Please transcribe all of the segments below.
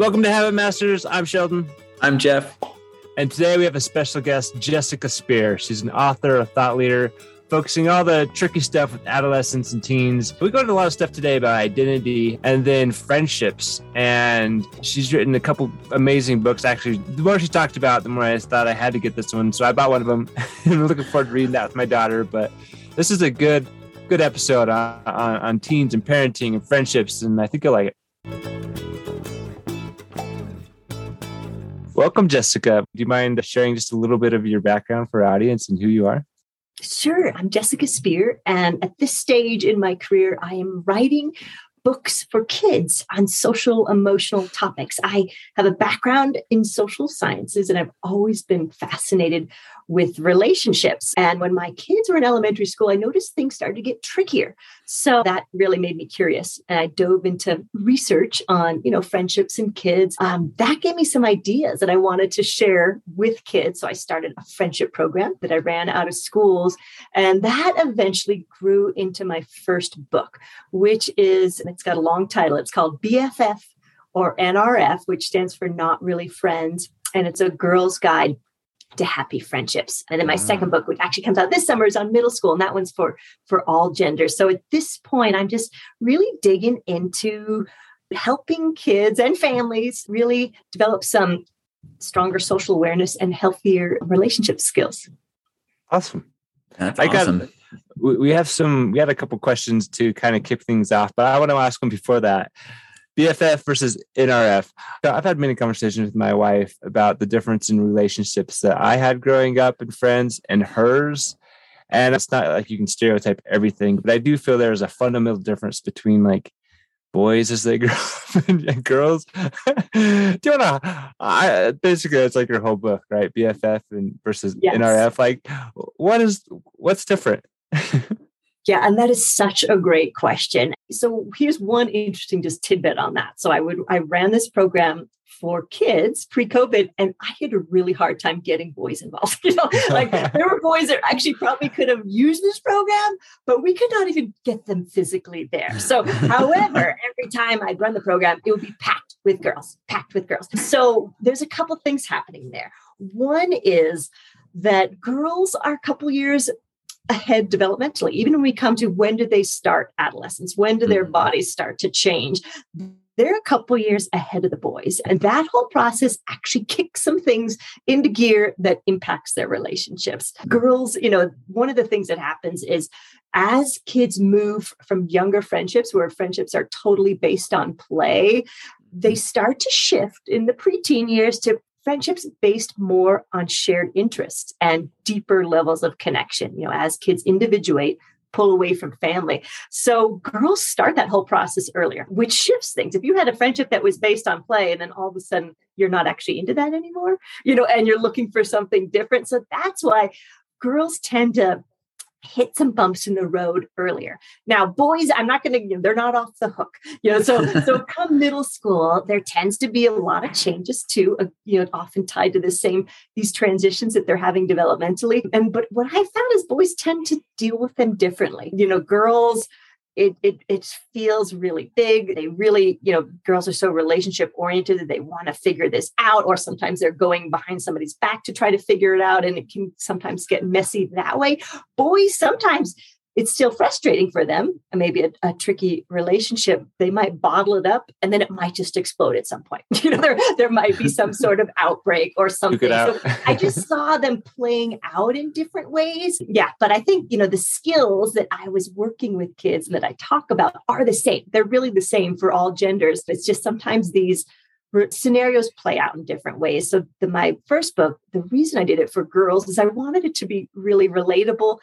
Welcome to Habit Masters. I'm Sheldon. I'm Jeff. And today we have a special guest, Jessica Speer. She's an author, a thought leader, focusing all the tricky stuff with adolescents and teens. We go into a lot of stuff today about identity and then friendships. And she's written a couple amazing books. Actually, the more she talked about, the more I thought I had to get this one. So I bought one of them I'm looking forward to reading that with my daughter. But this is a good, good episode on, on, on teens and parenting and friendships. And I think you'll like it. Welcome, Jessica. Do you mind sharing just a little bit of your background for our audience and who you are? Sure. I'm Jessica Speer. And at this stage in my career, I am writing books for kids on social emotional topics. I have a background in social sciences and I've always been fascinated with relationships. And when my kids were in elementary school, I noticed things started to get trickier. So that really made me curious. And I dove into research on, you know, friendships and kids. Um, that gave me some ideas that I wanted to share with kids. So I started a friendship program that I ran out of schools. And that eventually grew into my first book, which is, it's got a long title. It's called BFF or NRF, which stands for Not Really Friends. And it's a girl's guide to happy friendships. And then my second book, which actually comes out this summer, is on middle school, and that one's for for all genders. So at this point, I'm just really digging into helping kids and families really develop some stronger social awareness and healthier relationship skills. Awesome. That's I awesome. Got, we have some we had a couple questions to kind of kick things off, but I want to ask one before that. BFF versus NRF. I've had many conversations with my wife about the difference in relationships that I had growing up and friends and hers. And it's not like you can stereotype everything, but I do feel there's a fundamental difference between like boys as they grow up and girls. do you to? I basically it's like your whole book, right? BFF and versus yes. NRF. Like, what is what's different? Yeah, and that is such a great question. So here's one interesting just tidbit on that. So I would I ran this program for kids pre-COVID, and I had a really hard time getting boys involved. You know, like there were boys that actually probably could have used this program, but we could not even get them physically there. So, however, every time I'd run the program, it would be packed with girls, packed with girls. So there's a couple things happening there. One is that girls are a couple years ahead developmentally. Even when we come to when do they start adolescence when do their mm-hmm. bodies start to change? They're a couple years ahead of the boys and that whole process actually kicks some things into gear that impacts their relationships. Girls you know one of the things that happens is as kids move from younger friendships where friendships are totally based on play they start to shift in the preteen years to friendships based more on shared interests and deeper levels of connection you know as kids individuate pull away from family. So girls start that whole process earlier which shifts things. If you had a friendship that was based on play and then all of a sudden you're not actually into that anymore you know and you're looking for something different. So that's why girls tend to hit some bumps in the road earlier. Now, boys, I'm not going to, you know, they're not off the hook. You know, so so come middle school, there tends to be a lot of changes too, uh, you know, often tied to the same these transitions that they're having developmentally. And but what I found is boys tend to deal with them differently. You know, girls it, it it feels really big. They really you know girls are so relationship oriented that they want to figure this out or sometimes they're going behind somebody's back to try to figure it out and it can sometimes get messy that way. Boys sometimes it's still frustrating for them maybe a, a, tricky relationship. They might bottle it up and then it might just explode at some point. You know there, there might be some sort of outbreak or something. So i just saw them playing out in different ways. Yeah but i think you know the skills that i was working with kids and that i talk about are the same. They're really the same for all genders. It's just sometimes these scenarios play out in different ways. So, the, my first book, the reason I did it for girls is I wanted it to be really relatable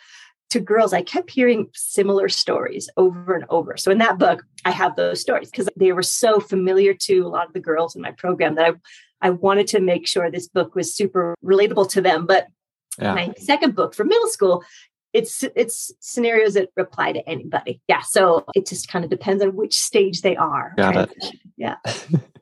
to girls, I kept hearing similar stories over and over. So in that book, I have those stories because they were so familiar to a lot of the girls in my program that I, I wanted to make sure this book was super relatable to them. But yeah. my second book for middle school, it's it's scenarios that apply to anybody. Yeah. So it just kind of depends on which stage they are. Got right? it. Yeah.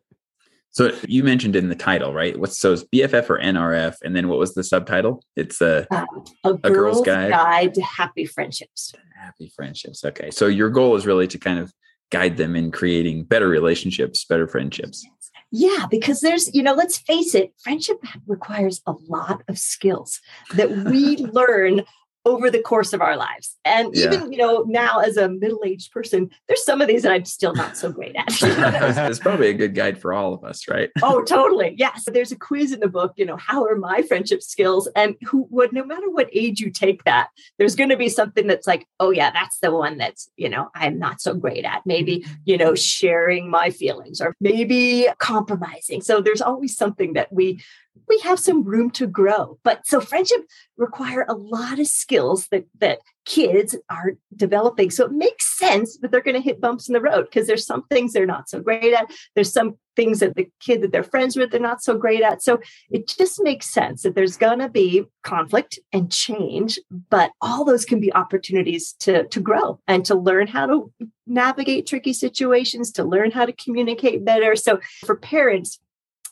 So you mentioned in the title, right? What's so it's BFF or NRF, and then what was the subtitle? It's a uh, a, a, girl's, guide. guide to happy friendships. Happy friendships. Okay, so your goal is really to kind of guide them in creating better relationships, better friendships. Yeah, because there's, you know, let's face it, friendship requires a lot of skills that we learn over the course of our lives. And Yeah. even, you know, now as a middle-aged person, there's some of these that I'm still not so great at. it's probably a good guide for all of us, right? oh, totally. Yes. There's a quiz in the book, you know, how are my friendship skills? And who would, no matter what age you take that, there's going to be something that's like, oh, yeah, that's the one that's, you know, I'm not so great at. Maybe, mm-hmm. you know, sharing my feelings or maybe compromising. So there's always something that we, we have some room to grow. But so friendship require a lot of skills that that kids are developing. So it makes sense that they're going to hit bumps in the road because there's some things they're not so great at. There's some things that the kid that they're friends with they're not so great at. So it just makes sense that there's going to be conflict and change, but all those can be opportunities to to grow and to learn how to navigate tricky situations, to learn how to communicate better. So for parents,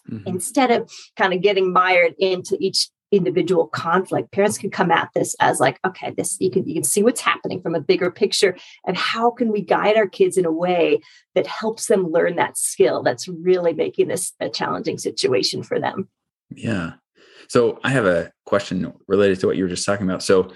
Mhm. instead of kind of getting mired into each individual conflict parents can come at this as like okay this you can you can see what's happening from a bigger picture and how can we guide our kids in a way that helps them learn that skill that's really making this a challenging situation for them Yeah. So I have a question related to what you were just talking about. So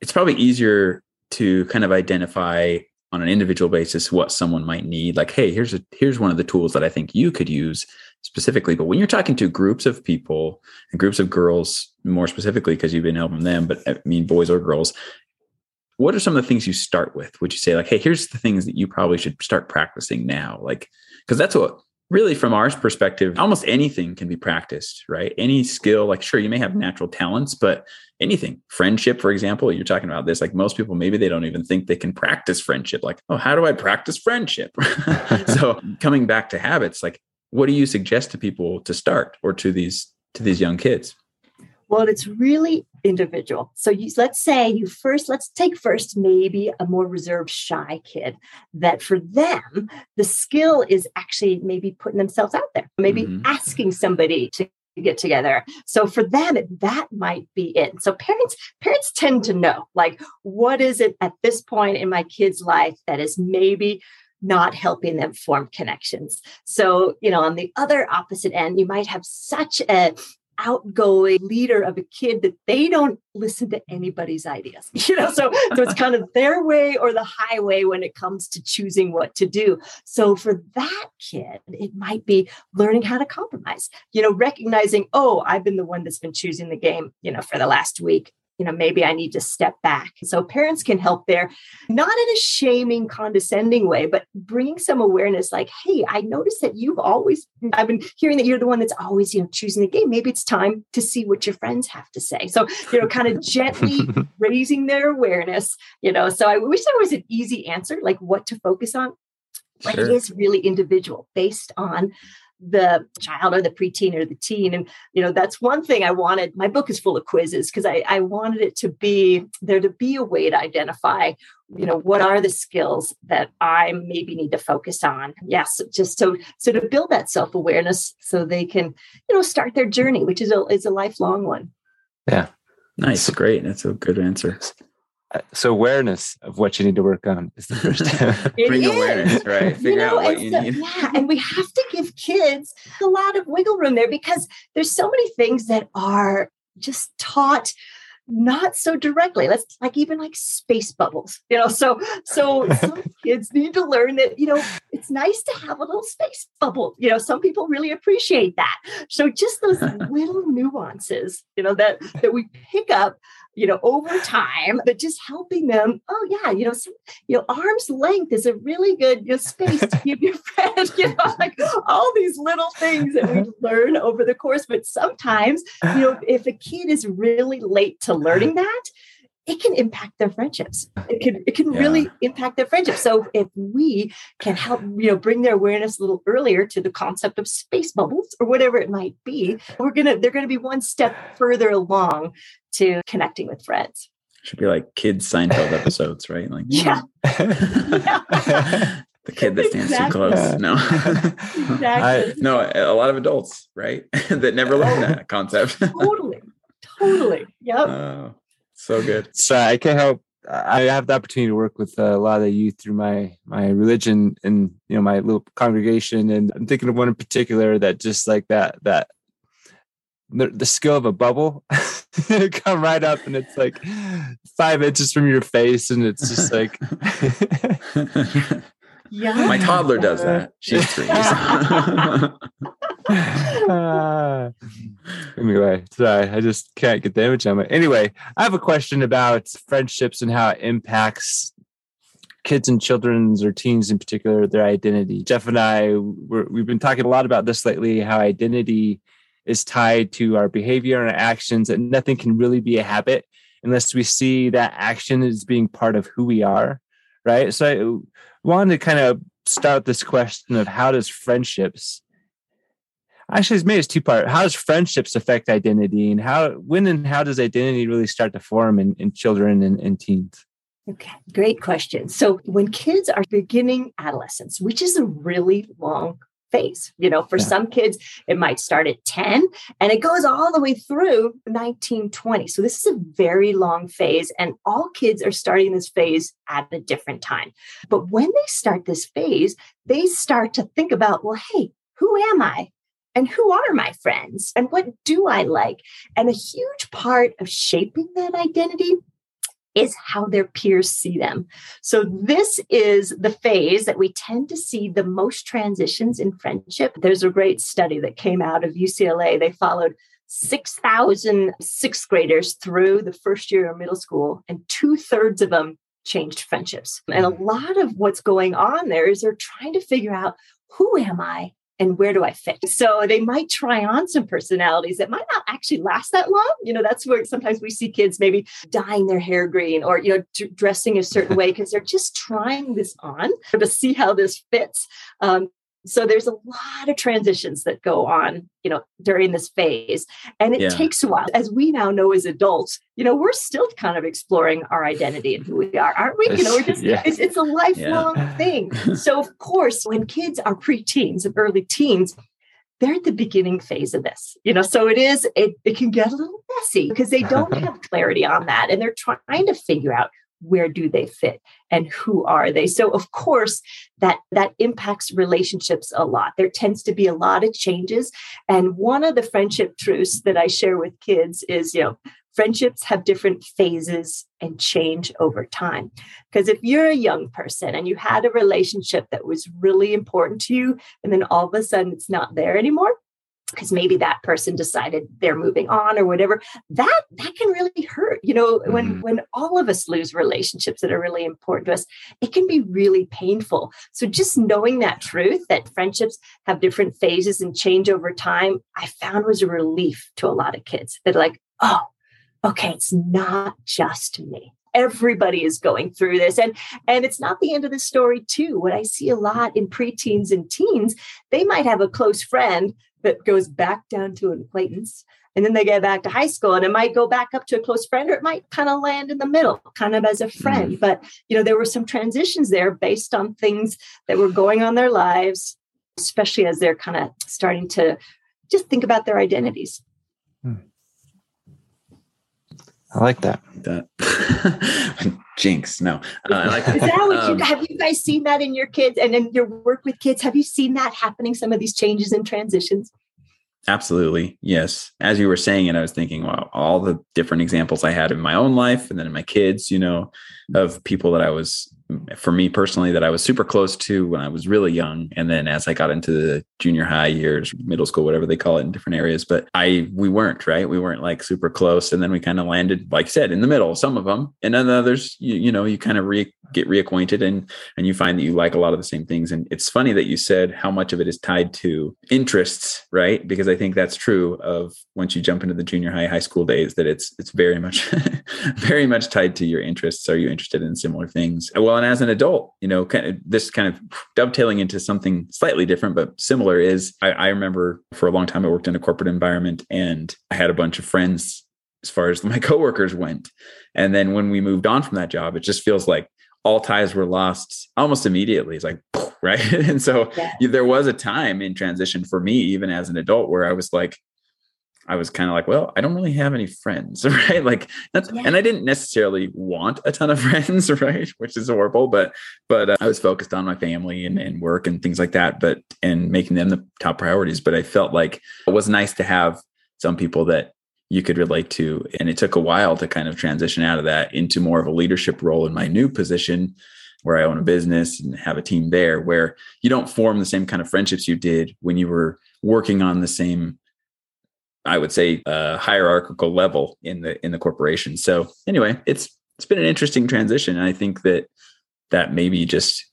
it's probably easier to kind of identify on an individual basis what someone might need. Like, hey, here's a here's one of the tools that I think you could use specifically. But when you're talking to groups of people and groups of girls, more specifically, because you've been helping them, but I mean boys or girls, what are some of the things you start with? Would you say, like, hey, here's the things that you probably should start practicing now? Like, because that's what really from our perspective almost anything can be practiced right? Any skill like sure you may have natural talents but anything. Friendship for example you're talking about this like most people maybe they don't even think they can practice friendship like oh how do i practice friendship? So coming back to habits like what do you suggest to people to start or to these to these young kids Well, it's really individual. So you, let's say you first, let's take first maybe a more reserved, shy kid that for them, the skill is actually maybe putting themselves out there, maybe Mhm. asking somebody to get together. So for them, that might be it. So parents, parents tend to know like, what is it at this point in my kid's life that is maybe not helping them form connections. So, you know, on the other opposite end, you might have such a outgoing leader of a kid that they don't listen to anybody's ideas you know? So so it's kind of their way or the highway when it comes to choosing what to do. So for that kid it might be learning how to compromise you know recognizing oh i've been the one that's been choosing the game you know for the last week you know maybe i need to step back. So parents can help there not in a shaming condescending way but bringing some awareness like hey i noticed that you've always i've been hearing that you're the one that's always you know choosing the game. Maybe it's time to see what your friends have to say. So you know kind of gently raising their awareness you know. So i wish there was an easy answer like what to focus on but it is really individual based on the child or the preteen or the teen. And you know that's one thing i wanted my book is full of quizzes because I, I wanted it to be there to be a way to identify you know what are the skills that i maybe need to focus on. Yes just so so to build that self-awareness so they can you know start their journey which is a is a lifelong one. Yeah. nice. Great. That's a good answer Uh, so awareness of what you need to work on is the first It bring is. awareness right You know, out what and you so- need Yeah, and we have to give kids a lot of wiggle room there because there's so many things that are just taught not so directly. Let's like even like space bubbles, you know. So so some kids need to learn that you know it's nice to have a little space bubble. You know, some people really appreciate that. So just those little nuances, you know, that that we pick up you know over time but just helping them oh yeah you know some, you know arm's length is a really good you know, space to give your friend you know like all these little things that we learn over the course but sometimes you know if a kid is really late to learning that it can impact their friendships uh-huh. it can it can Yeah. really impact their friendships so if we can help you know bring their awareness a little earlier to the concept of space bubbles or whatever it might be we're gonna they're gonna be one step further along to connecting with friends should be like kids Seinfeld episodes, right? Like yeah mm. the kid that stands Exactly. too close. No, exactly no, a lot of adults, right, that never learned Oh. that concept. totally totally yep Oh, so good. so I can't help I have the opportunity to work with a lot of the youth through my my religion and you know my little congregation, and I'm thinking of one in particular that just like that that the, the skill of a bubble come right up and it's like five inches from your face and it's just like Yeah. My toddler does that. She's three. Uh, anyway, sorry, I just can't get the image on it. Anyway, I have a question about friendships and how it impacts kids and children's or teens in particular their identity. Jeff and I, we have been talking a lot about this lately. How identity is tied to our behavior and our actions, and nothing can really be a habit unless we see that action as being part of who we are. Right. So I wanted to kind of start this question of how does friendships actually it's made as two part how does friendships affect identity and how when and how does identity really start to form in, in children and, and teens Okay, great question. So, when kids are beginning adolescence, which is a really long phase. You know, for yeah. some kids, it might start at 10 and it goes all the way through 1920. So this is a very long phase, and all kids are starting this phase at a different time. But when they start this phase, they start to think about, well, hey, who am I? And who are my friends? And what do I like? And a huge part of shaping that identity is how their peers see them. So, this is the phase that we tend to see the most transitions in friendship. There's a great study that came out of UCLA. They followed 6,000 sixth graders through the first year of middle school, and two thirds of them changed friendships. And a mm-hmm. lot of what's going on there is they're trying to figure out who am I and where do I fit? So they might try on some personalities that might not actually last that long. You know, that's where sometimes we see kids maybe dyeing their hair green or, you know, d- dressing a certain way because they're just trying this on to see how this fits. Um, so there's a lot of transitions that go on you know during this phase and it yeah. takes a while as we now know as adults you know we're still kind of exploring our identity and who we are aren't we you know we're just yeah. it's, it's, a lifelong yeah. thing so of course when kids are preteens and early teens they're at the beginning phase of this you know so it is it, it can get a little messy because they don't have clarity on that and they're trying to figure out where do they fit and who are they? So of course that that impacts relationships a lot. There tends to be a lot of changes. And one of the friendship truths that i share with kids is you know friendships have different phases and change over time. Because if you're a young person and you had a relationship that was really important to you and then all of a sudden it's not there anymore because maybe that person decided they're moving on or whatever that that can really hurt you know mm-hmm. when when all of us lose relationships that are really important to us it can be really painful. So just knowing that truth that friendships have different phases and change over time i found was a relief to a lot of kids that like oh okay it's not just me everybody is going through this. And and it's not the end of the story too. What i see a lot in preteens and teens they might have a close friend that goes back down to an acquaintance and then they get back to high school and it might go back up to a close friend or it might kind of land in the middle kind of as a friend. Mm. but you know there were some transitions there based on things that were going on their lives especially as they're kind of starting to just think about their identities. Hmm. i like that. That jinx no. Uh, like. Is that what um, you, have you guys seen that in your kids and in your work with kids? Have you seen that happening some of these changes and transitions? Absolutely yes. As you were saying it i was thinking wow all the different examples i had in my own life and then in my kids you know of people that i was for me personally that I was super close to when I was really young. And then as I got into the junior high years, middle school, whatever they call it in different areas, but I, we weren't, right. We weren't like super close. And then we kind of landed, like I said, in the middle, some of them, and then others, you, you know, you kind of re, get reacquainted and, and you find that you like a lot of the same things. And it's funny that you said how much of it is tied to interests, right? Because I think that's true of once you jump into the junior high, high school days, that it's, it's very much, very much tied to your interests. Are you interested in similar things? Well, and as an adult you know kind of this kind of dovetailing into something slightly different but similar is I, I remember for a long time i worked in a corporate environment and i had a bunch of friends as far as my coworkers went and then when we moved on from that job it just feels like all ties were lost almost immediately it's like right and so yeah. there was a time in transition for me even as an adult where i was like I was kind of like, well, I don't really have any friends, right? Like that's, yeah. and I didn't necessarily want a ton of friends, right? Which is horrible, but, but uh, I was focused on my family and, and work and things like that, but, and making them the top priorities. But I felt like it was nice to have some people that you could relate to. And it took a while to kind of transition out of that into more of a leadership role in my new position where I own a business and have a team there where you don't form the same kind of friendships you did when you were working on the same I would say uh, hierarchical level in the in the corporation. So anyway, it's it's been an interesting transition. And I think that that maybe just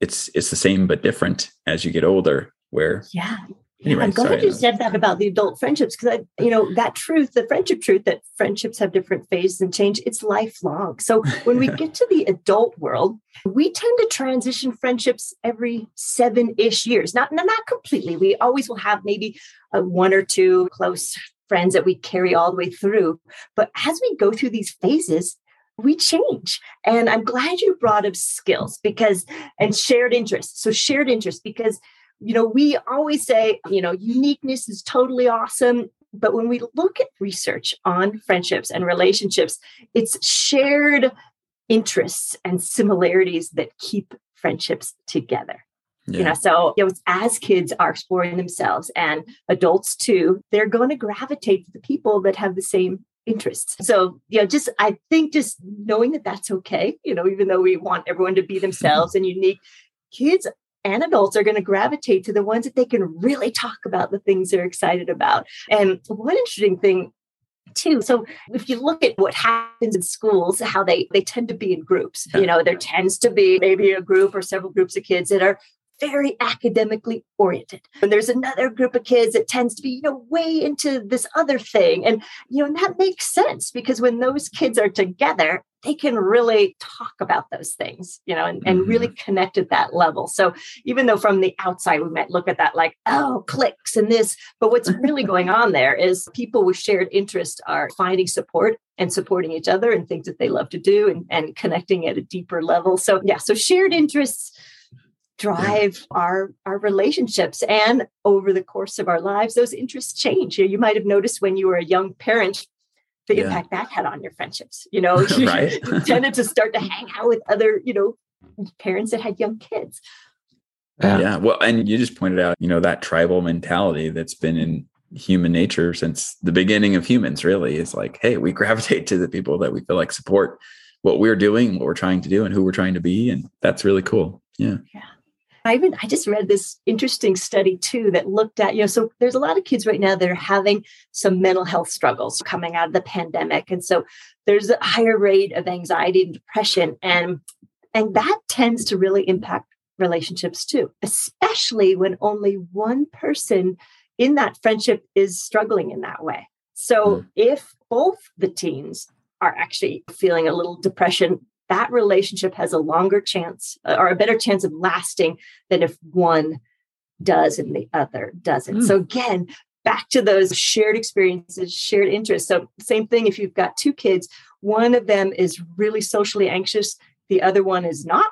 it's it's the same but different as you get older. Where yeah, Anyway, I'm glad sorry, you said that about the adult friendships because I, you know, that truth, the friendship truth that friendships have different phases and change, it's lifelong. So when we get to the adult world, we tend to transition friendships every seven ish years. Not, not completely. We always will have maybe a one or two close friends that we carry all the way through. But as we go through these phases, we change. And I'm glad you brought up skills because, and shared interests. So, shared interests, because you know, we always say, you know, uniqueness is totally awesome. But when we look at research on friendships and relationships, it's shared interests and similarities that keep friendships together. Yeah. You know, so you know, as kids are exploring themselves and adults too, they're going to gravitate to the people that have the same interests. So, you know, just I think just knowing that that's okay, you know, even though we want everyone to be themselves and unique, kids and adults are going to gravitate to the ones that they can really talk about the things they're excited about. And one interesting thing too. So if you look at what happens in schools, how they they tend to be in groups. You know, there tends to be maybe a group or several groups of kids that are very academically oriented. And there's another group of kids that tends to be, you know, way into this other thing. And, you know, and that makes sense because when those kids are together, they can really talk about those things, you know, and, and mm-hmm. really connect at that level. So even though from the outside we might look at that like, oh, cliques and this, but what's really going on there is people with shared interest are finding support and supporting each other and things that they love to do and, and connecting at a deeper level. So yeah, so shared interests drive our our relationships and over the course of our lives those interests change. You, you might have noticed when you were a young parent the yeah. impact that had on your friendships you know? You, you tended to start to hang out with other you know parents that had young kids. Yeah. yeah well and you just pointed out you know that tribal mentality that's been in human nature since the beginning of humans really is like hey we gravitate to the people that we feel like support what we're doing what we're trying to do and who we're trying to be and that's really cool. Yeah. Yeah I even I just read this interesting study too that looked at, you know, so there's a lot of kids right now that are having some mental health struggles coming out of the pandemic. And so there's a higher rate of anxiety and depression. And and that tends to really impact relationships too, especially when only one person in that friendship is struggling in that way. So mm. if both the teens are actually feeling a little depression that relationship has a longer chance uh, or a better chance of lasting than if one does and the other doesn't. Mm. So again, back to those shared experiences, shared interests. So same thing if you've got two kids, one of them is really socially anxious, the other one is not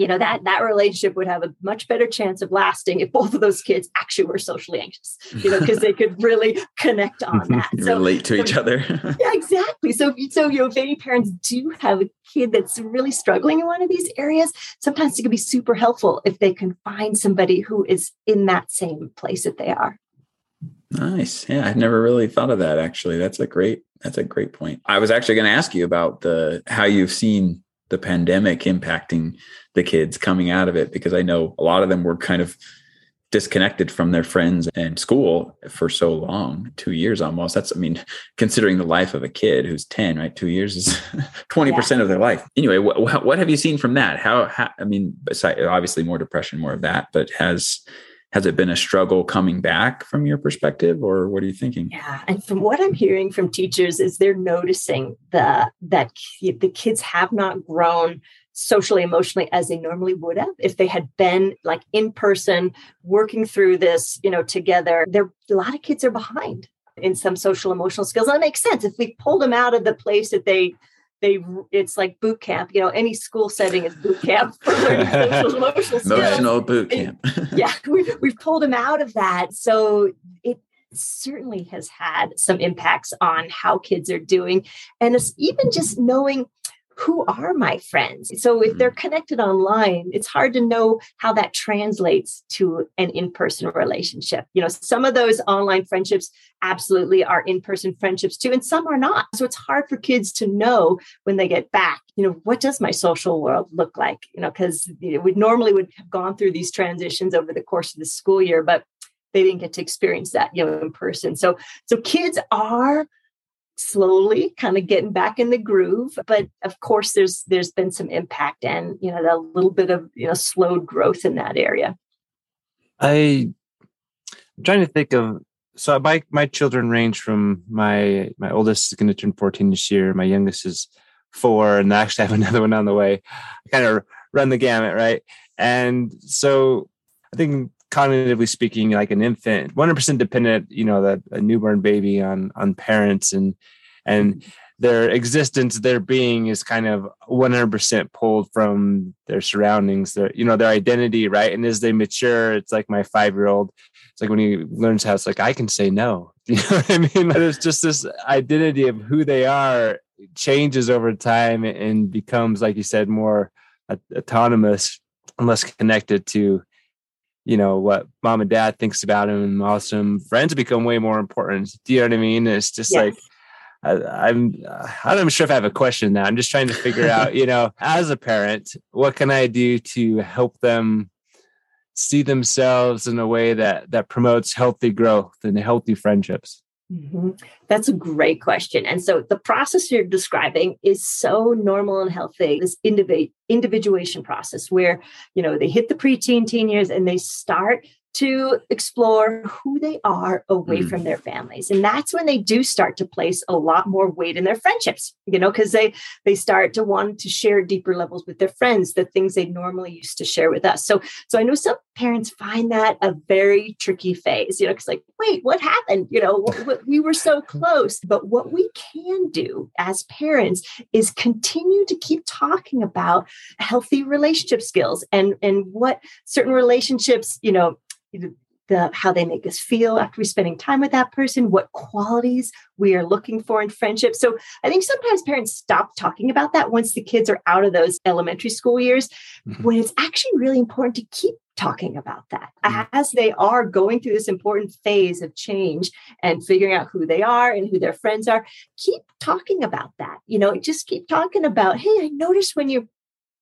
you know that that relationship would have a much better chance of lasting if both of those kids actually were socially anxious you know because they could really connect on mm-hmm. that. So, relate to so, each other. Yeah exactly. So so you know if any parents do have a kid that's really struggling in one of these areas. Sometimes it can be super helpful if they can find somebody who is in that same place that they are. Nice. Yeah i've never really thought of that actually. That's a great that's a great point. I was actually going to ask you about the how you've seen the pandemic impacting the kids coming out of it because I know a lot of them were kind of disconnected from their friends and school for so long two years almost. That's i mean considering the life of a kid who's 10 right? Two years is 20% yeah. of their life. Anyway what, what have you seen from that? How, how i mean besides obviously more depression more of that but has has it been a struggle coming back from your perspective or what are you thinking? Yeah and from what i'm hearing from teachers is they're noticing the that the kids have not grown socially emotionally as they normally would have if they had been like in person working through this you know together. There a lot of kids are behind in some social emotional skills. And that makes sense. If we pulled them out of the place that they they it's like boot camp you know any school setting is boot camp for social emotional skills. Emotional boot camp. yeah we, we've pulled them out of that. So it certainly has had some impacts on how kids are doing. And it's even just knowing who are my friends? So if they're mm-hmm. connected online, it's hard to know how that translates to an in-person relationship. You know, some of those online friendships absolutely are in-person friendships too, and some are not. So it's hard for kids to know when they get back, you know, what does my social world look like? You know, because you know, we normally would have gone through these transitions over the course of the school year, but they didn't get to experience that you know in person so so kids are slowly kind of getting back in the groove but of course there's there's been some impact and you know a little bit of you know slowed growth in that area. I i'm trying to think of so my my children range from my my oldest is going to turn 14 this year my youngest is four and I actually have another one on the way. I kind of run the gamut right? And so i think cognitively speaking, like an infant, 100% dependent, you know, that a newborn baby on on parents and and mm-hmm. their existence, their being is kind of 100% pulled from their surroundings, their you know their identity, right? And as they mature, it's like my five year old. It's like when he learns how it's like I can say no. You know what I mean? There's just this identity of who they are changes over time and becomes, like you said, more autonomous and less connected to you know what mom and dad thinks about him and also friends become way more important. Do you know what i mean? It's just yes. like I, i'm i'm sure if i have a question now. I'm just trying to figure out you know as a parent what can i do to help them see themselves in a way that that promotes healthy growth and healthy friendships Mm-hmm. That's a great question. And so the process you're describing is so normal and healthy, this individuation process where, you know, they hit the preteen teen years and they start to explore who they are away mm. from their families. And that's when they do start to place a lot more weight in their friendships you know because they they start to want to share deeper levels with their friends the things they normally used to share with us. So so i know some parents find that a very tricky phase you know because like wait what happened? You know what, what, we were so close. But what we can do as parents is continue to keep talking about healthy relationship skills and and what certain relationships you know the, how they make us feel after we're spending time with that person, what qualities we are looking for in friendship. So I think sometimes parents stop talking about that once the kids are out of those elementary school years, mm-hmm. when it's actually really important to keep talking about that mm-hmm. as they are going through this important phase of change and figuring out who they are and who their friends are. Keep talking about that. You know, just keep talking about, hey, I noticed when you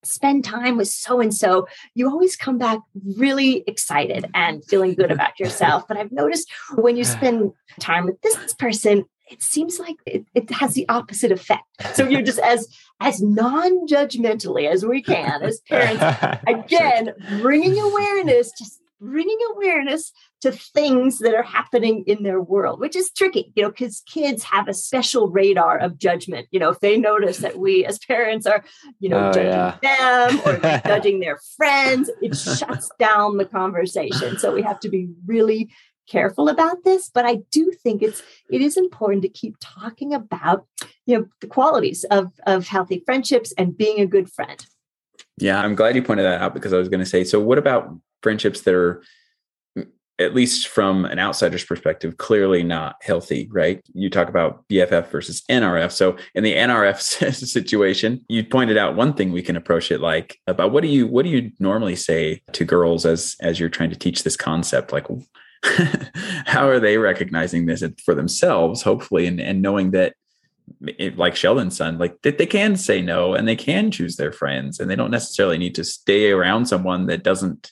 spend time with so and so, you always come back really excited and feeling good about yourself. But I've noticed when you spend time with this person, it seems like it, it has the opposite effect. So you're just as as non-judgmentally as we can as parents, again, bringing awareness, just bringing awareness to things that are happening in their world, which is tricky, you know, because kids have a special radar of judgment. You know, if they notice that we as parents are, you know, oh, judging yeah. them or judging their friends, it shuts down the conversation. So we have to be really careful about this but i do think it's it is important to keep talking about you know the qualities of of healthy friendships and being a good friend yeah i'm glad you pointed that out because i was going to say so what about friendships that are at least from an outsider's perspective, clearly not healthy, right? You talk about BFF versus NRF. So in the NRF situation, you pointed out one thing we can approach it like about what do you what do you normally say to girls as as you're trying to teach this concept? Like how are they recognizing this for themselves, hopefully, and, and knowing that it, like Sheldon's son, like that they can say no and they can choose their friends and they don't necessarily need to stay around someone that doesn't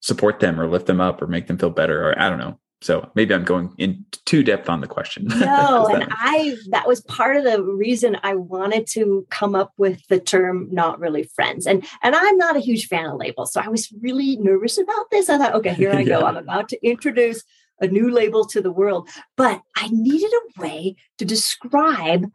support them or lift them up or make them feel better or I don't know. So maybe I'm going in too depth on the question. No, and I that was part of the reason I wanted to come up with the term not really friends. And and I'm not a huge fan of labels. So I was really nervous about this. I thought, okay, here I go. I'm about to introduce a new label to the world. But I needed a way to describe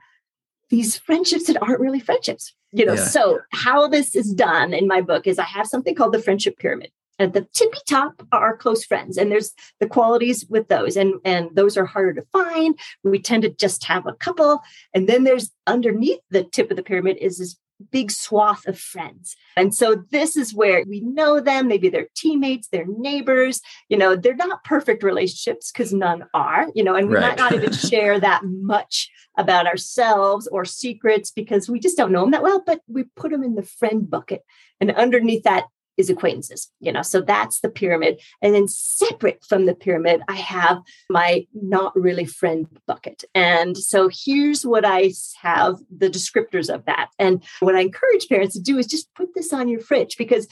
these friendships that aren't really friendships. You know, yeah. so how this is done in my book is I have something called the friendship pyramid at the tippy top are our close friends and there's the qualities with those and and those are harder to find we tend to just have a couple and then there's underneath the tip of the pyramid is this big swath of friends. And so this is where we know them, maybe they're teammates, they're neighbors, you know, they're not perfect relationships because none are, you know, and we right. might not even share that much about ourselves or secrets because we just don't know them that well, but we put them in the friend bucket. And underneath that is acquaintances you know so that's the pyramid. And then separate from the pyramid i have my not really friend bucket. And so here's what i have the descriptors of that. And what i encourage parents to do is just put this on your fridge because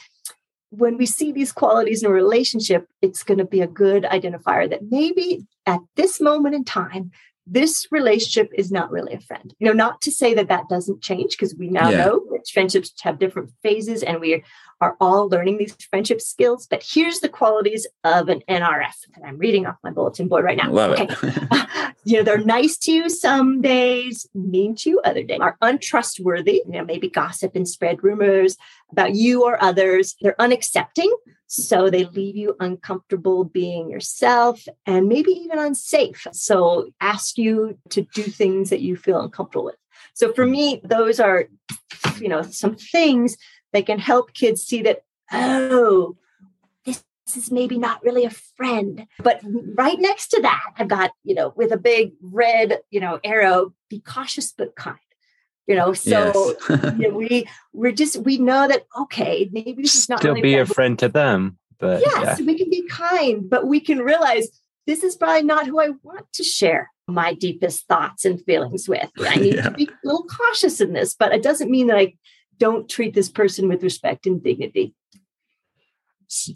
when we see these qualities in a relationship it's going to be a good identifier that maybe at this moment in time this relationship is not really a friend. You know, not to say that that doesn't change because we now yeah. know that friendships have different phases and we are all learning these friendship skills. But here's the qualities of an NRF that I'm reading off my bulletin board right now. Love okay. it. you know, they're nice to you some days, mean to you other days, are untrustworthy, you know, maybe gossip and spread rumors about you or others. They're unaccepting. So they leave you uncomfortable being yourself and maybe even unsafe. So ask you to do things that you feel uncomfortable with. So for me, those are, you know, some things that can help kids see that, oh, this is maybe not really a friend. But right next to that, I've got, you know, with a big red, you know, arrow, be cautious but kind you know so yes. you know, we we're just we know that okay maybe this is not still really be a friend to them but yes yeah. we can be kind but we can realize this is probably not who i want to share my deepest thoughts and feelings with i need yeah. to be a little cautious in this but it doesn't mean that i don't treat this person with respect and dignity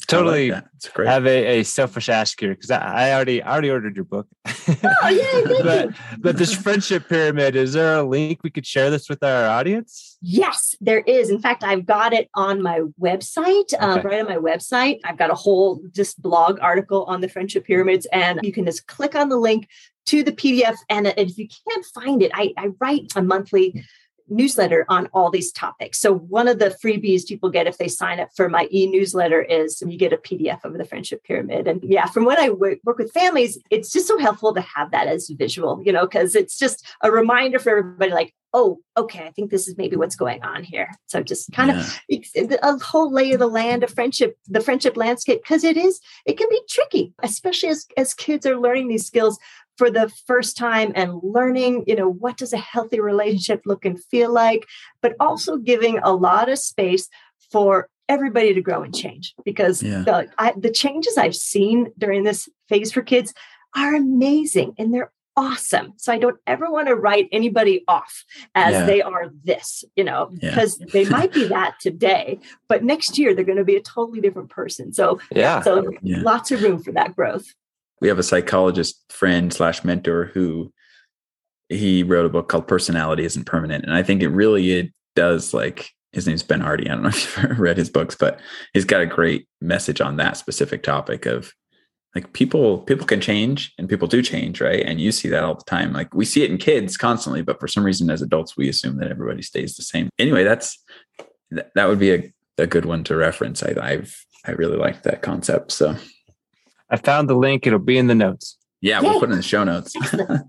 totally like have a, a, selfish ask here because I, I, already I already ordered your book. Oh yeah, but but this friendship pyramid is there a link we could share this with our audience? Yes, there is. In fact, I've got it on my website. Um, right on my website, I've got a whole just blog article on the friendship pyramids, and you can just click on the link to the PDF. And if you can't find it, I, I write a monthly newsletter on all these topics. So one of the freebies people get if they sign up for my e-newsletter is you get a PDF of the friendship pyramid. And yeah, from when I work, work with families, it's just so helpful to have that as visual, you know, because it's just a reminder for everybody like, oh, okay, I think this is maybe what's going on here. So just kind yeah. of a whole lay of the land of friendship, the friendship landscape, because it is, it can be tricky, especially as, as kids are learning these skills for the first time and learning, you know, what does a healthy relationship look and feel like, but also giving a lot of space for everybody to grow and change because yeah. the, I, the changes I've seen during this phase for kids are amazing and they're awesome. So I don't ever want to write anybody off as yeah. they are this, you know, yeah. because they might be that today, but next year they're going to be a totally different person. So yeah, so yeah. lots of room for that growth we have a psychologist friend slash mentor who he wrote a book called Personality Isn't Permanent. And I think it really it does like his name's Ben Hardy. I don't know if you've ever read his books, but he's got a great message on that specific topic of like people people can change and people do change, right? And you see that all the time. Like we see it in kids constantly, but for some reason as adults we assume that everybody stays the same. Anyway, that's that would be a, a good one to reference. I, I've I really like that concept. So I found the link. It'll be in the notes. Yeah, we'll put it in the show notes.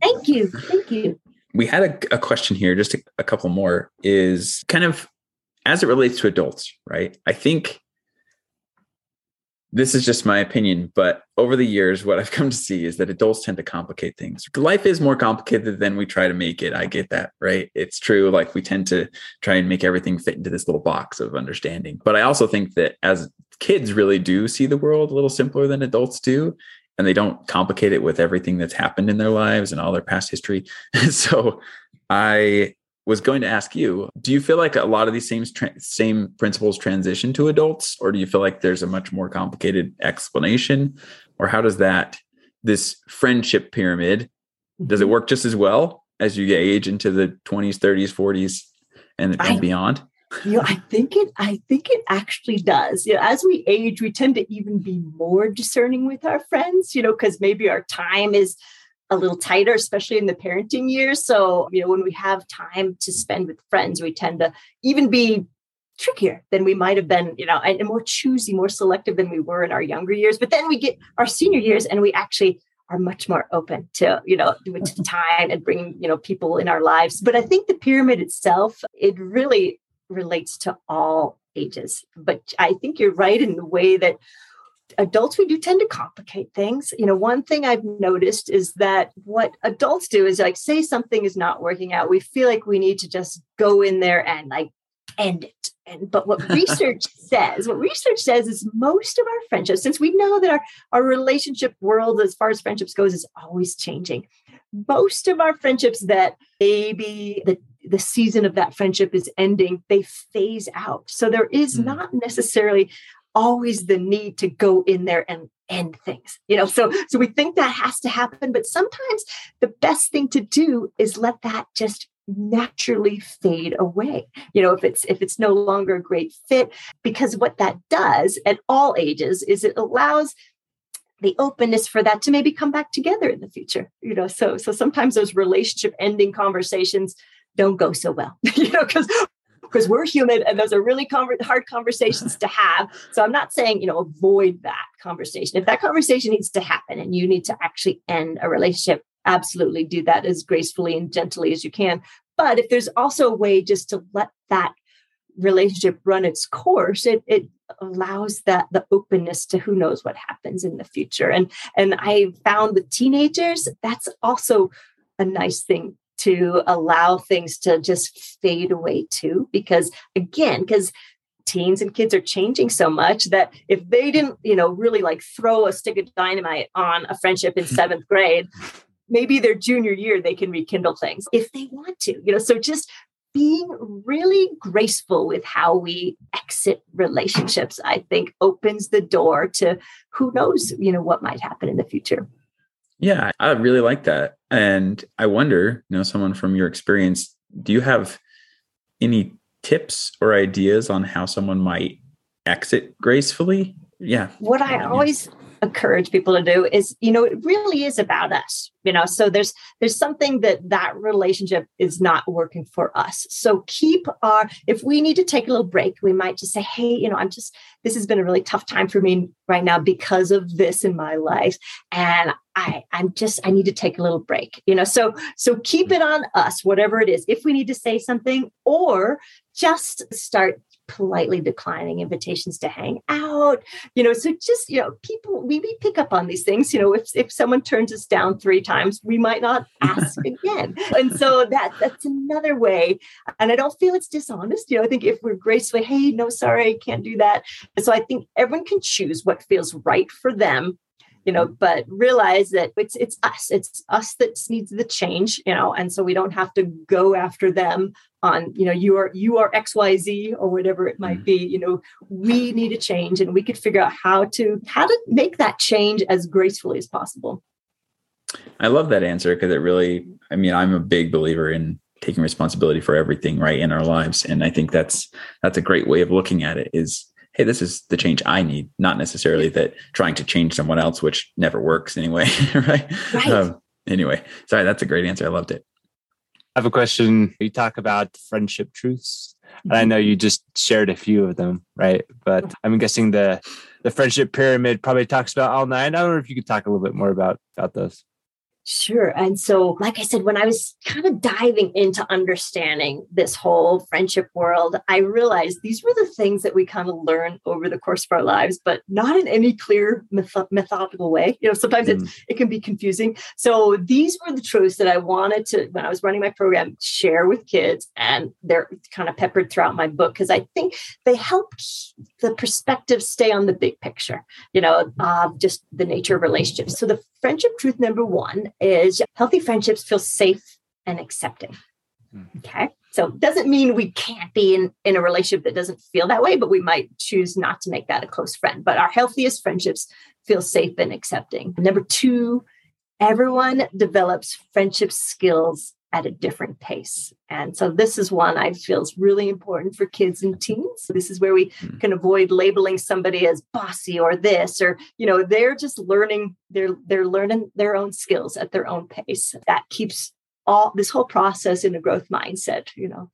Thank you. Thank you. We had a, a question here, just a, a couple more, is kind of as it relates to adults, right? I think this is just my opinion, but over the years, what I've come to see is that adults tend to complicate things. Life is more complicated than we try to make it. I get that, right? It's true. Like we tend to try and make everything fit into this little box of understanding. But I also think that as kids really do see the world a little simpler than adults do and they don't complicate it with everything that's happened in their lives and all their past history so i was going to ask you do you feel like a lot of these same same principles transition to adults or do you feel like there's a much more complicated explanation or how does that this friendship pyramid does it mm-hmm. work just as well as you age into the 20s 30s 40s and, and I, beyond you know, I think it I think it actually does. You know, as we age, we tend to even be more discerning with our friends, you know, because maybe our time is a little tighter, especially in the parenting years. So, you know, when we have time to spend with friends, we tend to even be trickier than we might have been, you know, and, more choosy, more selective than we were in our younger years. But then we get our senior years and we actually are much more open to you know to time and bringing you know people in our lives but i think the pyramid itself it really relates to all ages. But I think you're right in the way that adults we do tend to complicate things you know one thing i've noticed is that what adults do is like say something is not working out we feel like we need to just go in there and like end it and but what research says what research says is most of our friendships since we know that our, our relationship world as far as friendships goes is always changing most of our friendships that maybe the the season of that friendship is ending, they phase out. So there is mm. not necessarily always the need to go in there and end things you know? So so we think that has to happen but sometimes the best thing to do is let that just naturally fade away you know if it's if it's no longer a great fit because what that does at all ages is it allows the openness for that to maybe come back together in the future you know? So so sometimes those relationship ending conversations don't go so well you know because because we're human and those are really hard conversations to have. So I'm not saying, you know, avoid that conversation. If that conversation needs to happen and you need to actually end a relationship, absolutely do that as gracefully and gently as you can. But if there's also a way just to let that relationship run its course, it, it allows that the openness to who knows what happens in the future. And and I found with teenagers, that's also a nice thing to allow things to just fade away too because again because teens and kids are changing so much that if they didn't you know really like throw a stick of dynamite on a friendship in seventh grade maybe their junior year they can rekindle things if they want to you know so just being really graceful with how we exit relationships i think opens the door to who knows you know what might happen in the future yeah, I really like that. And I wonder, you know, someone from your experience, do you have any tips or ideas on how someone might exit gracefully? Yeah. What I always encourage people to do is you know it really is about us you know? So there's there's something that that relationship is not working for us. So keep our if we need to take a little break we might just say hey you know i'm just this has been a really tough time for me right now because of this in my life and i i'm just i need to take a little break you know? So so keep it on us whatever it is. If we need to say something or just start politely declining invitations to hang out you know so just you know people we, we pick up on these things you know if, if someone turns us down three times we might not ask again. And so that that's another way and i don't feel it's dishonest you know i think if we're gracefully hey no sorry i can't do that and so i think everyone can choose what feels right for them you know but realize that it's it's us it's us that needs the change you know and so we don't have to go after them on you know you are you are xyz or whatever it might mm. be you know we need a change and we could figure out how to how to make that change as gracefully as possible i love that answer because it really i mean i'm a big believer in taking responsibility for everything right in our lives and i think that's that's a great way of looking at it is hey, this is the change I need, not necessarily that trying to change someone else, which never works anyway. right. right. Um, anyway, sorry, that's a great answer. I loved it. I have a question. You talk about friendship truths. And I mm-hmm. know you just shared a few of them, right? But I'm guessing the the friendship pyramid probably talks about all nine. I don't know if you could talk a little bit more about about those. Sure. And so, like I said, when I was kind of diving into understanding this whole friendship world, I realized these were the things that we kind of learn over the course of our lives, but not in any clear method- methodical way. You know, sometimes mm. it can be confusing. So, these were the truths that I wanted to, when I was running my program, share with kids. And they're kind of peppered throughout my book because I think they help the perspective stay on the big picture, you know, of just the nature of relationships. So, the friendship truth number one is healthy friendships feel safe and accepting. Hmm. Okay. So it doesn't mean we can't be in, in a relationship that doesn't feel that way, but we might choose not to make that a close friend. But our healthiest friendships feel safe and accepting. Number two, everyone develops friendship skills at a different pace. And so this is one I feel is really important for kids and teens. This is where we mm. can avoid labeling somebody as bossy or this or you know they're just learning they're they're learning their own skills at their own pace. That keeps all this whole process in a growth mindset, you know.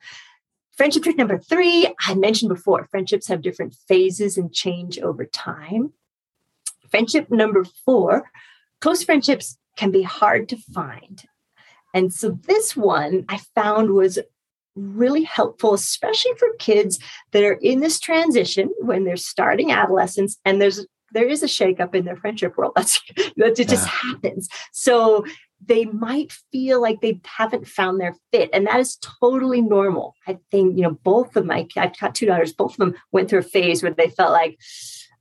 Friendship trick number 3, I mentioned before, friendships have different phases and change over time. Friendship number 4, close friendships can be hard to find and so this one I found was really helpful, especially for kids that are in this transition when they're starting adolescence and there's there is a shakeup in their friendship world. That's that it just yeah. happens. So they might feel like they haven't found their fit, and that is totally normal. I think you know both of my I've got two daughters. Both of them went through a phase where they felt like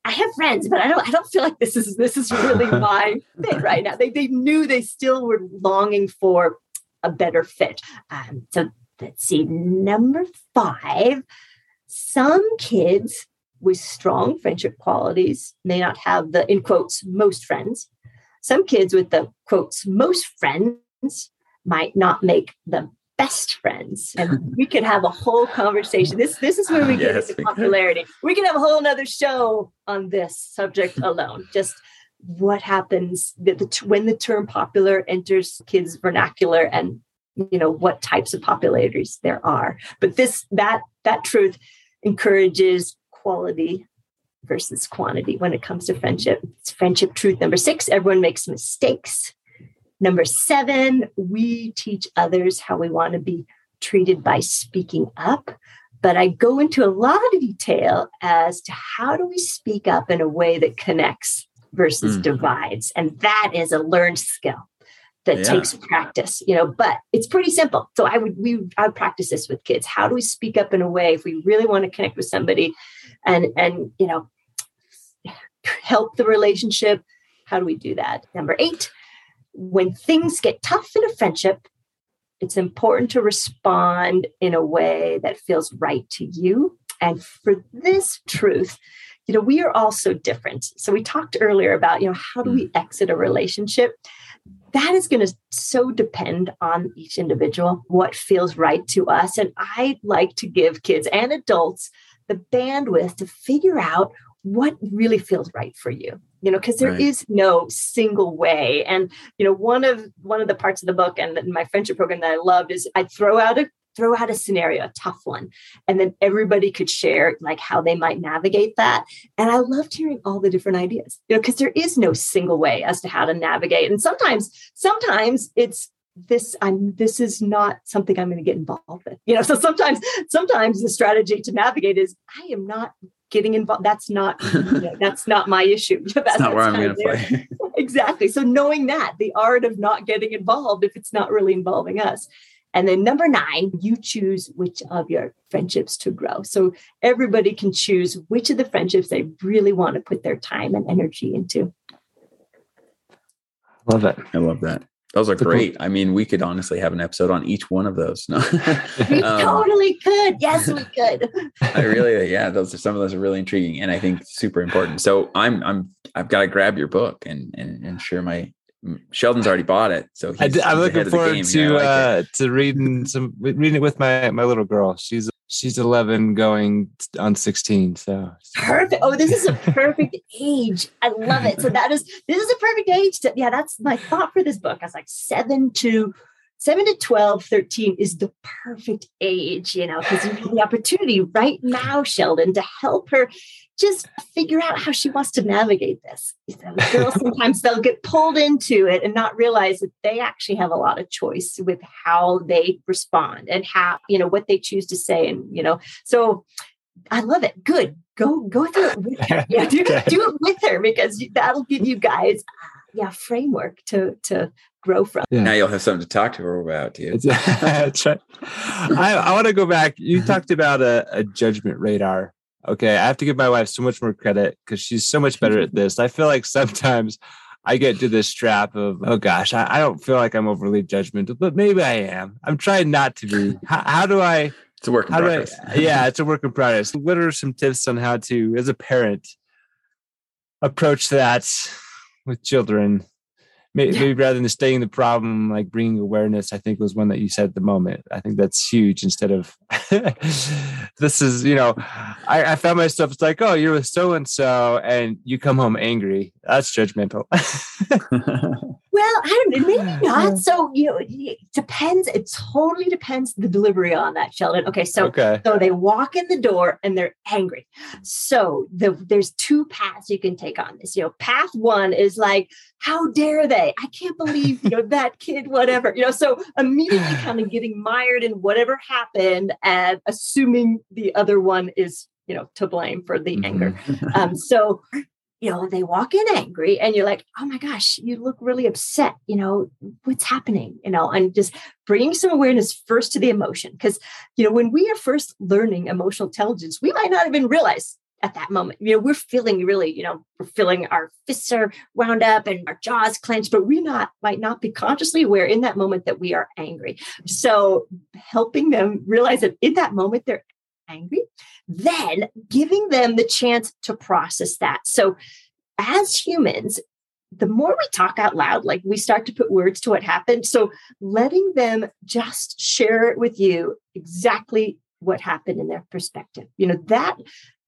I have friends, but I don't I don't feel like this is this is really my fit right now. They they knew they still were longing for a better fit. Um, so let's see, number five, some kids with strong friendship qualities may not have the in quotes most friends. Some kids with the quotes most friends might not make the best friends. And we could have a whole conversation. This this is where we get yes, into popularity. We can have a whole nother show on this subject alone. Just what happens that the, when the term popular enters kids vernacular and you know what types of populators there are but this that that truth encourages quality versus quantity when it comes to friendship it's friendship truth number six everyone makes mistakes number seven we teach others how we want to be treated by speaking up. But i go into a lot of detail as to how do we speak up in a way that connects versus mm. divides. And that is a learned skill that yeah. takes practice you know but it's pretty simple. So i would we i would practice this with kids. How do we speak up in a way if we really want to connect with somebody and and you know help the relationship? How do we do that? Number eight when things get tough in a friendship it's important to respond in a way that feels right to you and for this truth you know we are all so different so we talked earlier about you know how do we mm. exit a relationship that is going to so depend on each individual, what feels right to us. And I like to give kids and adults the bandwidth to figure out what really feels right for you you know because there right. is no single way and you know one of one of the parts of the book and my friendship program that i loved is i throw out a throw out a scenario, a tough one, and then everybody could share like how they might navigate that. And I loved hearing all the different ideas, you know, because there is no single way as to how to navigate. And sometimes, sometimes it's this i'm this is not something i'm going to get involved with you know so sometimes sometimes the strategy to navigate is i am not getting involved that's not you know, that's not my issue that's, that's not where i'm going to play exactly so knowing that the art of not getting involved if it's not really involving us and then number nine, you choose which of your friendships to grow. So everybody can choose which of the friendships they really want to put their time and energy into. Love it. I love that. Those are great. I mean, we could honestly have an episode on each one of those. No, we um, totally could. Yes, we could. I really, yeah, those are some of those are really intriguing and I think super important. So I'm, I'm, I've got to grab your book and and, and share my Sheldon's already bought it, so I, am looking forward to like uh, to reading some reading it with my my little girl. She's she's 11 going on 16 so. Perfect. Oh this is a perfect age. I love it. So that is this is a perfect age to yeah that's my thought for this book. I was like 7 to 7 to 12 13 is the perfect age you know because you have the opportunity right now sheldon to help her just figure out how she wants to navigate this. girls sometimes they'll get pulled into it and not realize that they actually have a lot of choice with how they respond and how, you know, what they choose to say. And, you know, so I love it. Good. Go go through it with her. Yeah, do, do it with her because that'll give you guys yeah, framework to to grow from. Yeah. Now you'll have something to talk to her about too. That's right. I, I want to go back. You mm-hmm. talked about a, a judgment radar Okay, I have to give my wife so much more credit because she's so much better at this. I feel like sometimes I get to this trap of, oh gosh, I, I don't feel like I'm overly judgmental, but maybe I am. I'm trying not to be. How, how do I? It's a work in progress. I, yeah, it's a work in progress. What are some tips on how to, as a parent, approach that with children maybe, maybe rather than staying the problem, like bringing awareness, I think was one that you said at the moment. I think that's huge instead of this is, you know, I, I found myself, it's like, oh, you're with so and so and you come home angry. That's judgmental. well, I don't maybe not. So you know, it depends. It totally depends the delivery on that, Sheldon. Okay, so okay. so they walk in the door and they're angry. So the, there's two paths you can take on this. You know, path one is like, how dare they? I can't believe you know that kid, whatever. You know, so immediately kind of getting mired in whatever happened and assuming the other one is you know to blame for the anger. Mhm. Um, so you know they walk in angry and you're like oh my gosh you look really upset you know what's happening? You know and just bringing some awareness first to the emotion because you know when we are first learning emotional intelligence we might not even realize at that moment. You know we're feeling really you know we're feeling our fists are wound up and our jaws clenched but we not might not be consciously aware in that moment that we are angry. So helping them realize that in that moment they're angry then giving them the chance to process that. So, as humans, the more we talk out loud, like we start to put words to what happened. So, letting them just share it with you exactly what happened in their perspective, you know, that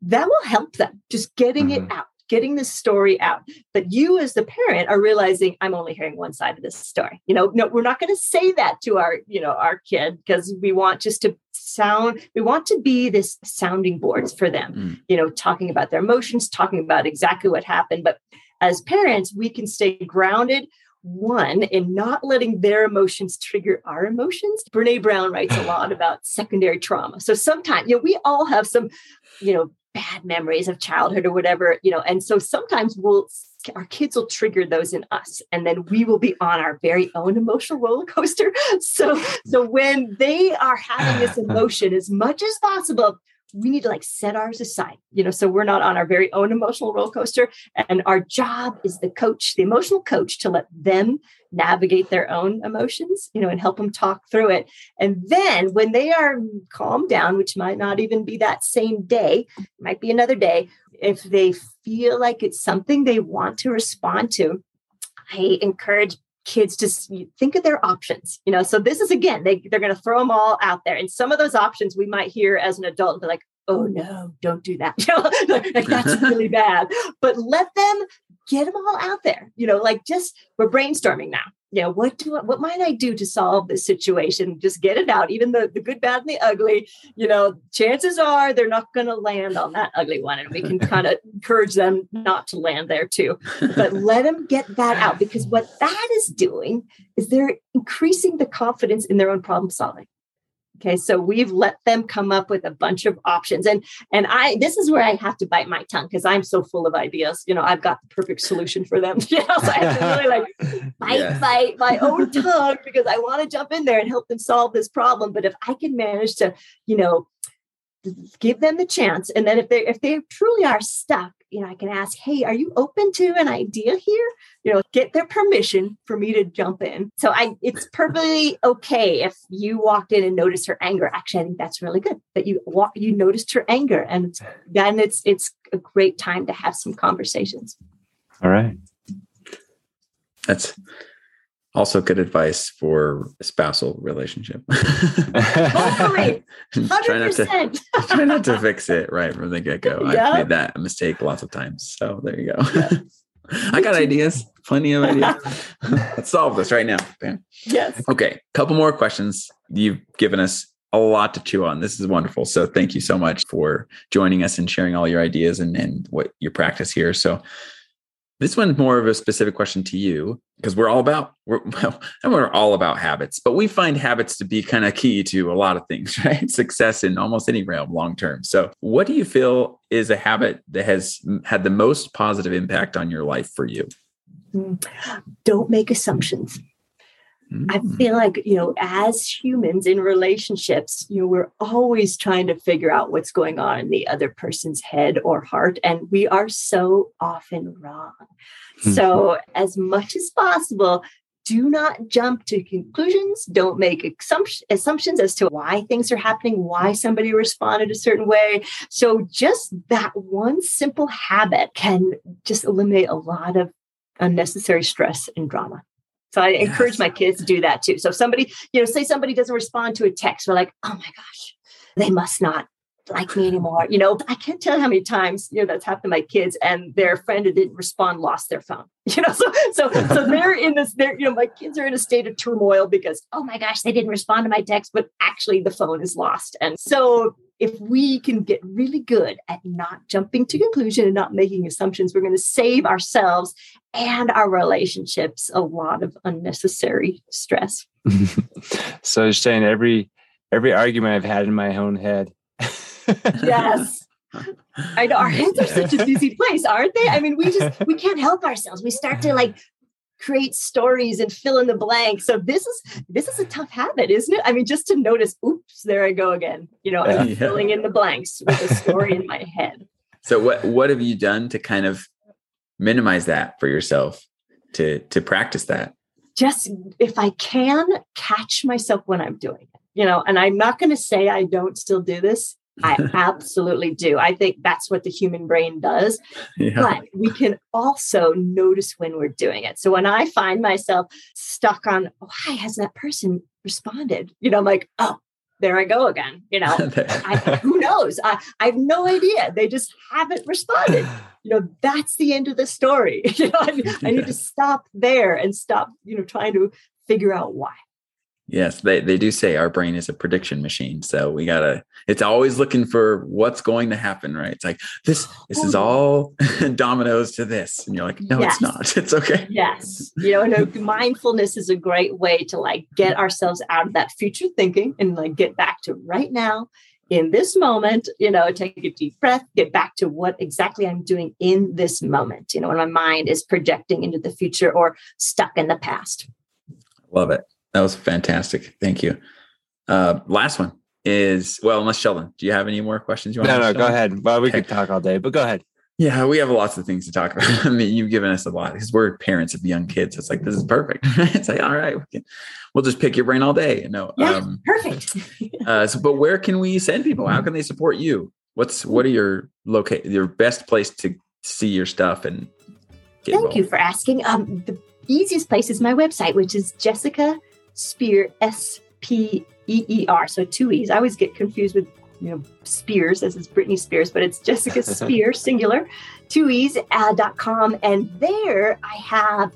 that will help them just getting Mhm. it out getting the story out but you as the parent are realizing i'm only hearing one side of this story you know no we're not going to say that to our you know our kid because we want just to sound we want to be this sounding boards for them. Mm. you know talking about their emotions talking about exactly what happened. But as parents we can stay grounded one in not letting their emotions trigger our emotions. Brené Brown writes a lot about secondary trauma. So sometimes you know we all have some you know bad memories of childhood or whatever you know and so sometimes we'll our kids will trigger those in us and then we will be on our very own emotional roller coaster. So so when they are having this emotion as much as possible we need to like set ours aside you know so we're not on our very own emotional roller coaster. And our job is the coach the emotional coach to let them navigate their own emotions you know and help them talk through it. And then when they are calmed down which might not even be that same day might be another day if they feel like it's something they want to respond to i encourage kids to think of their options you know? So this is again they, they're going to throw them all out there. And some of those options we might hear as an adult and be like oh no don't do that. You know? Like, like, that's really bad. But let them get them all out there you know like just we're brainstorming now. You know what do I, what might i do to solve this situation? Just get it out even the, the good bad and the ugly. You know chances are they're not going to land on that ugly one and we can kind of encourage them not to land there too. But let them get that out because what that is doing is they're increasing the confidence in their own problem solving okay so we've let them come up with a bunch of options and and i this is where i have to bite my tongue because i'm so full of ideas you know i've got the perfect solution for them you know so i have to really like bite Yeah. bite my own tongue because i want to jump in there and help them solve this problem but if i can manage to you know give them the chance and then if they if they truly are stuck you know i can ask hey are you open to an idea here? You know get their permission for me to jump in. So i it's perfectly okay if you walked in and noticed her anger. Actually i think that's really good that you walk you noticed her anger and then it's it's a great time to have some conversations. All right. That's also good advice for a spousal relationship. Totally. try not to 100% try not to fix it right from the get go. Yeah. I've made that mistake lots of times. So there you go. I got ideas, plenty of ideas. Let's solve this right now. Bam. yes Okay, couple more questions. You've given us a lot to chew on. This is wonderful. So thank you so much for joining us and sharing all your ideas and, and what your practice here. So this one's more of a specific question to you because we're all about we're well, and we're all about habits, but we find habits to be kind of key to a lot of things, right? Success in almost any realm long term. So what do you feel is a habit that has had the most positive impact on your life for you? Hmm. don't make assumptions I Mm. feel like, you know, as humans in relationships, you know, we're always trying to figure out what's going on in the other person's head or heart. And we are so often wrong. So, as much as possible, do not jump to conclusions. Don't make assumptions as to why things are happening, why somebody responded a certain way. So, just that one simple habit can just eliminate a lot of unnecessary stress and drama. So I encourage my kids to do that too. So if somebody, you know, say somebody doesn't respond to a text, we're like, oh my gosh, they must not like me anymore. You know, I can't tell how many times, you know, that's happened to my kids and their friend who didn't respond lost their phone. You know, so so so they're in this, they're, you know, my kids are in a state of turmoil because, oh my gosh, they didn't respond to my text, but actually the phone is lost. And so if we can get really good at not jumping to conclusion and not making assumptions, we're going to save ourselves and our relationships a lot of unnecessary stress. so saying every every argument I've had in my own head. yes. I know our heads are such a busy place, aren't they? I mean, we just we can't help ourselves. We start to like create stories and fill in the blanks. So this is this is a tough habit, isn't it? I mean, just to notice, oops, there I go again. You know, I'm yeah. filling in the blanks with a story in my head. So what what have you done to kind of minimize that for yourself to to practice that? Just if I can catch myself when I'm doing it, you know, and I'm not going to say I don't still do this. I absolutely do. I think that's what the human brain does. Yeah. But we can also notice when we're doing it. So when I find myself stuck on, oh, why hasn't that person responded? You know, I'm like, oh, there I go again. You know, I, who knows? I, I have no idea. They just haven't responded. You know, that's the end of the story. you know, I, I need to stop there and stop, you know, trying to figure out why. Yes, they, they do say our brain is a prediction machine. So we gotta it's always looking for what's going to happen, right? It's like this this is oh. all dominoes to this. And you're like, no, yes. it's not. It's okay. Yes. You know, no, mindfulness is a great way to like get ourselves out of that future thinking and like get back to right now in this moment, you know, take a deep breath, get back to what exactly I'm doing in this moment, you know, when my mind is projecting into the future or stuck in the past. Love it. That was fantastic. Thank you. Uh, last one is well, unless Sheldon, do you have any more questions you want? No, no, go ahead. Well, we okay. could talk all day, but go ahead. Yeah, we have lots of things to talk about. I mean, you've given us a lot because we're parents of young kids. It's like this is perfect. it's like all right, we can, we'll just pick your brain all day. No, yeah, um, perfect. uh, so, but where can we send people? How can they support you? What's what are your locate your best place to see your stuff and? Thank involved? you for asking. Um, the easiest place is my website, which is Jessica Speer, S P E E R. So two E's. I always get confused with you know Spears as is Britney Spears, but it's Jessica Spear, singular, two E's uh, dot com, and there I have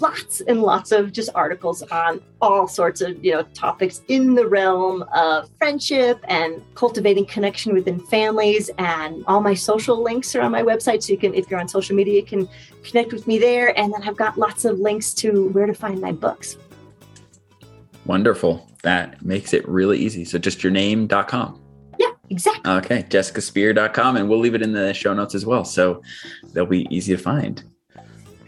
lots and lots of just articles on all sorts of you know topics in the realm of friendship and cultivating connection within families and all my social links are on my website so you can if you're on social media you can connect with me there and then i've got lots of links to where to find my books Wonderful. That makes it really easy. So just your name.com. Yeah, exactly. Okay, jessicaspeer.com. And we'll leave it in the show notes as well. So they'll be easy to find.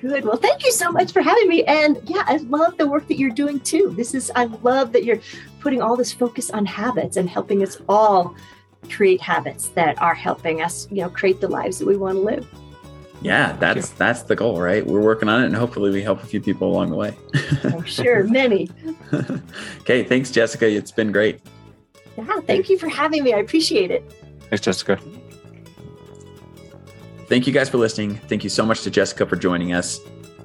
Good. Well, thank you so much for having me. And yeah, I love the work that you're doing too. This is, I love that you're putting all this focus on habits and helping us all create habits that are helping us, you know, create the lives that we want to live yeah that's that's the goal right? We're working on it and hopefully we help a few people along the way. I'm sure many. Okay thanks jessica. It's been great. Yeah thank you for having me. I appreciate it. Thanks jessica. Thank you guys for listening. Thank you so much to jessica for joining us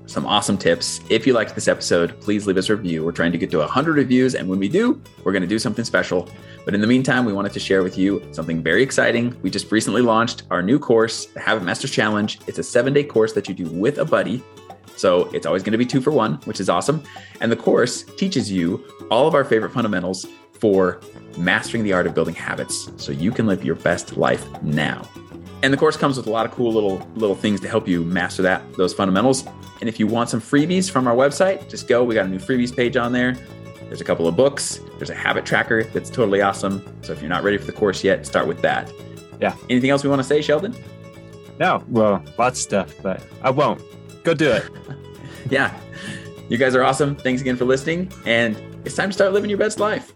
some awesome tips. If you liked this episode, please leave us a review. We're trying to get to 100 reviews, and when we do, we're going to do something special. But in the meantime, we wanted to share with you something very exciting. We just recently launched our new course, the Habit Masters Challenge. It's a seven day course that you do with a buddy. So it's always going to be two for one, which is awesome. And the course teaches you all of our favorite fundamentals for mastering the art of building habits so you can live your best life now. And the course comes with a lot of cool little little things to help you master that those fundamentals. And if you want some freebies from our website, just go. We got a new freebies page on there. There's a couple of books. There's a habit tracker that's totally awesome. So if you're not ready for the course yet, start with that. Yeah. Anything else we want to say, Sheldon? No. Well, lots of stuff, but I won't. Go do it. yeah. You guys are awesome. Thanks again for listening. And it's time to start living your best life.